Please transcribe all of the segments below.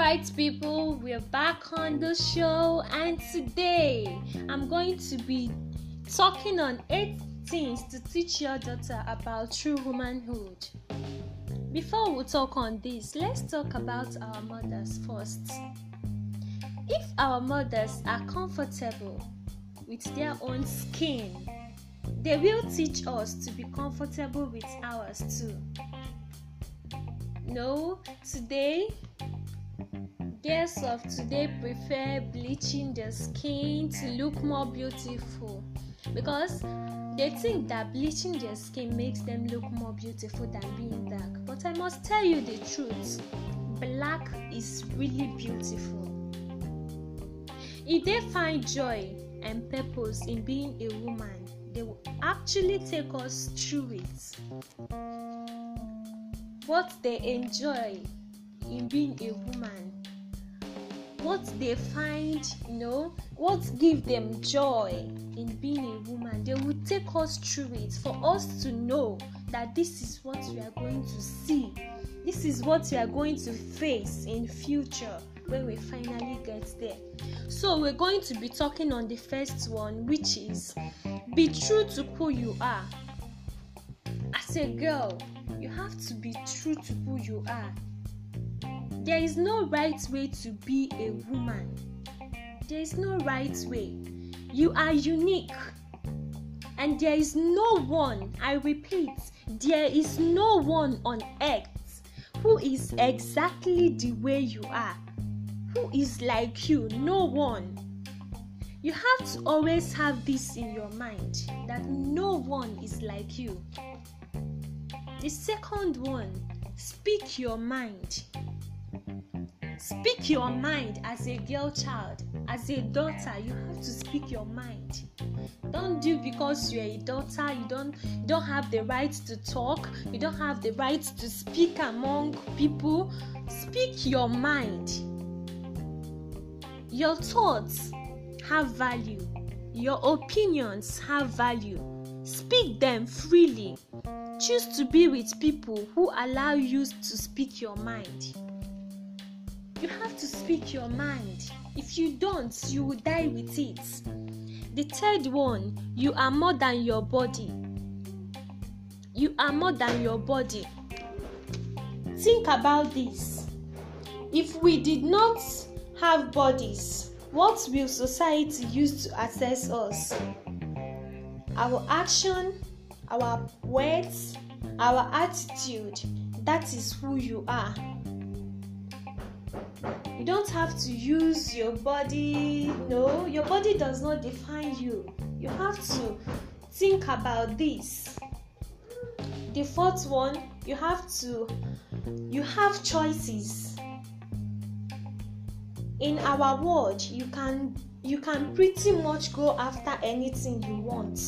right, people, we're back on the show, and today I'm going to be talking on eight things to teach your daughter about true womanhood. Before we talk on this, let's talk about our mothers first. If our mothers are comfortable with their own skin, they will teach us to be comfortable with ours too. No, today girls of today prefer bleaching their skin to look more beautiful because they think that bleaching their skin makes them look more beautiful than being dark. But I must tell you the truth black is really beautiful. If they find joy and purpose in being a woman, they will actually take us through it. What they enjoy in being a woman what they find you know what give them joy in being a woman they will take us through it for us to know that this is what we are going to see. This is what we are going to face in future when we finally get there. So we're going to be talking on the first one which is be true to who you are. As a girl you have to be true to who you are there is no right way to be a woman. There is no right way. You are unique. And there is no one, I repeat, there is no one on earth who is exactly the way you are, who is like you. No one. You have to always have this in your mind that no one is like you. The second one, speak your mind. Speak your mind as a girl child, as a daughter, you have to speak your mind. Don't do because you're a daughter, you don't you don't have the right to talk, you don't have the right to speak among people. Speak your mind. Your thoughts have value. Your opinions have value. Speak them freely. Choose to be with people who allow you to speak your mind. To speak your mind. If you don't, you will die with it. The third one, you are more than your body. You are more than your body. Think about this. If we did not have bodies, what will society use to assess us? Our action, our words, our attitude. That is who you are. You don't have to use your body. No, your body does not define you. You have to think about this. The fourth one, you have to you have choices. In our world, you can you can pretty much go after anything you want.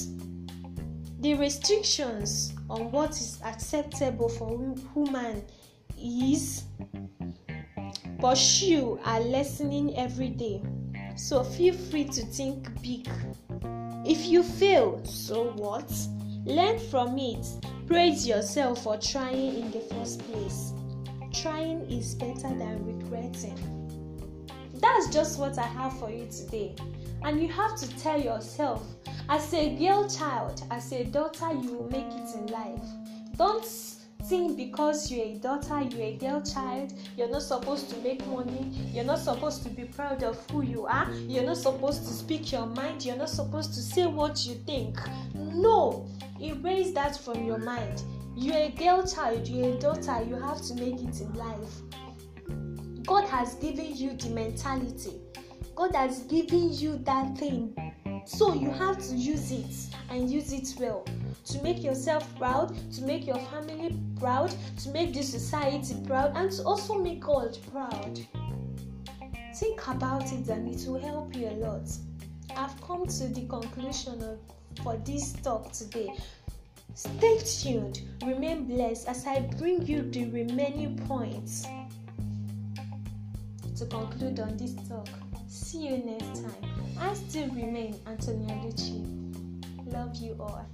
The restrictions on what is acceptable for woman is pursue are lessening every day. So feel free to think big. If you fail, so what? Learn from it. Praise yourself for trying in the first place. Trying is better than regretting. That's just what I have for you today. And you have to tell yourself, as a girl child, as a daughter, you will make it in life. Don't think because you're a daughter, you're a girl child, you're not supposed to make money, you're not supposed to be proud of who you are, you're not supposed to speak your mind, you're not supposed to say what you think. No, erase that from your mind. You're a girl child, you're a daughter, you have to make it in life. God has given you the mentality, God has given you that thing. So you have to use it and use it well to make yourself proud, to make your family proud, to make the society proud, and to also make God proud. Think about it and it will help you a lot. I've come to the conclusion of for this talk today. Stay tuned, remain blessed as I bring you the remaining points to conclude on this talk. See you next time. I still remain Antonia Lucci. Love you all.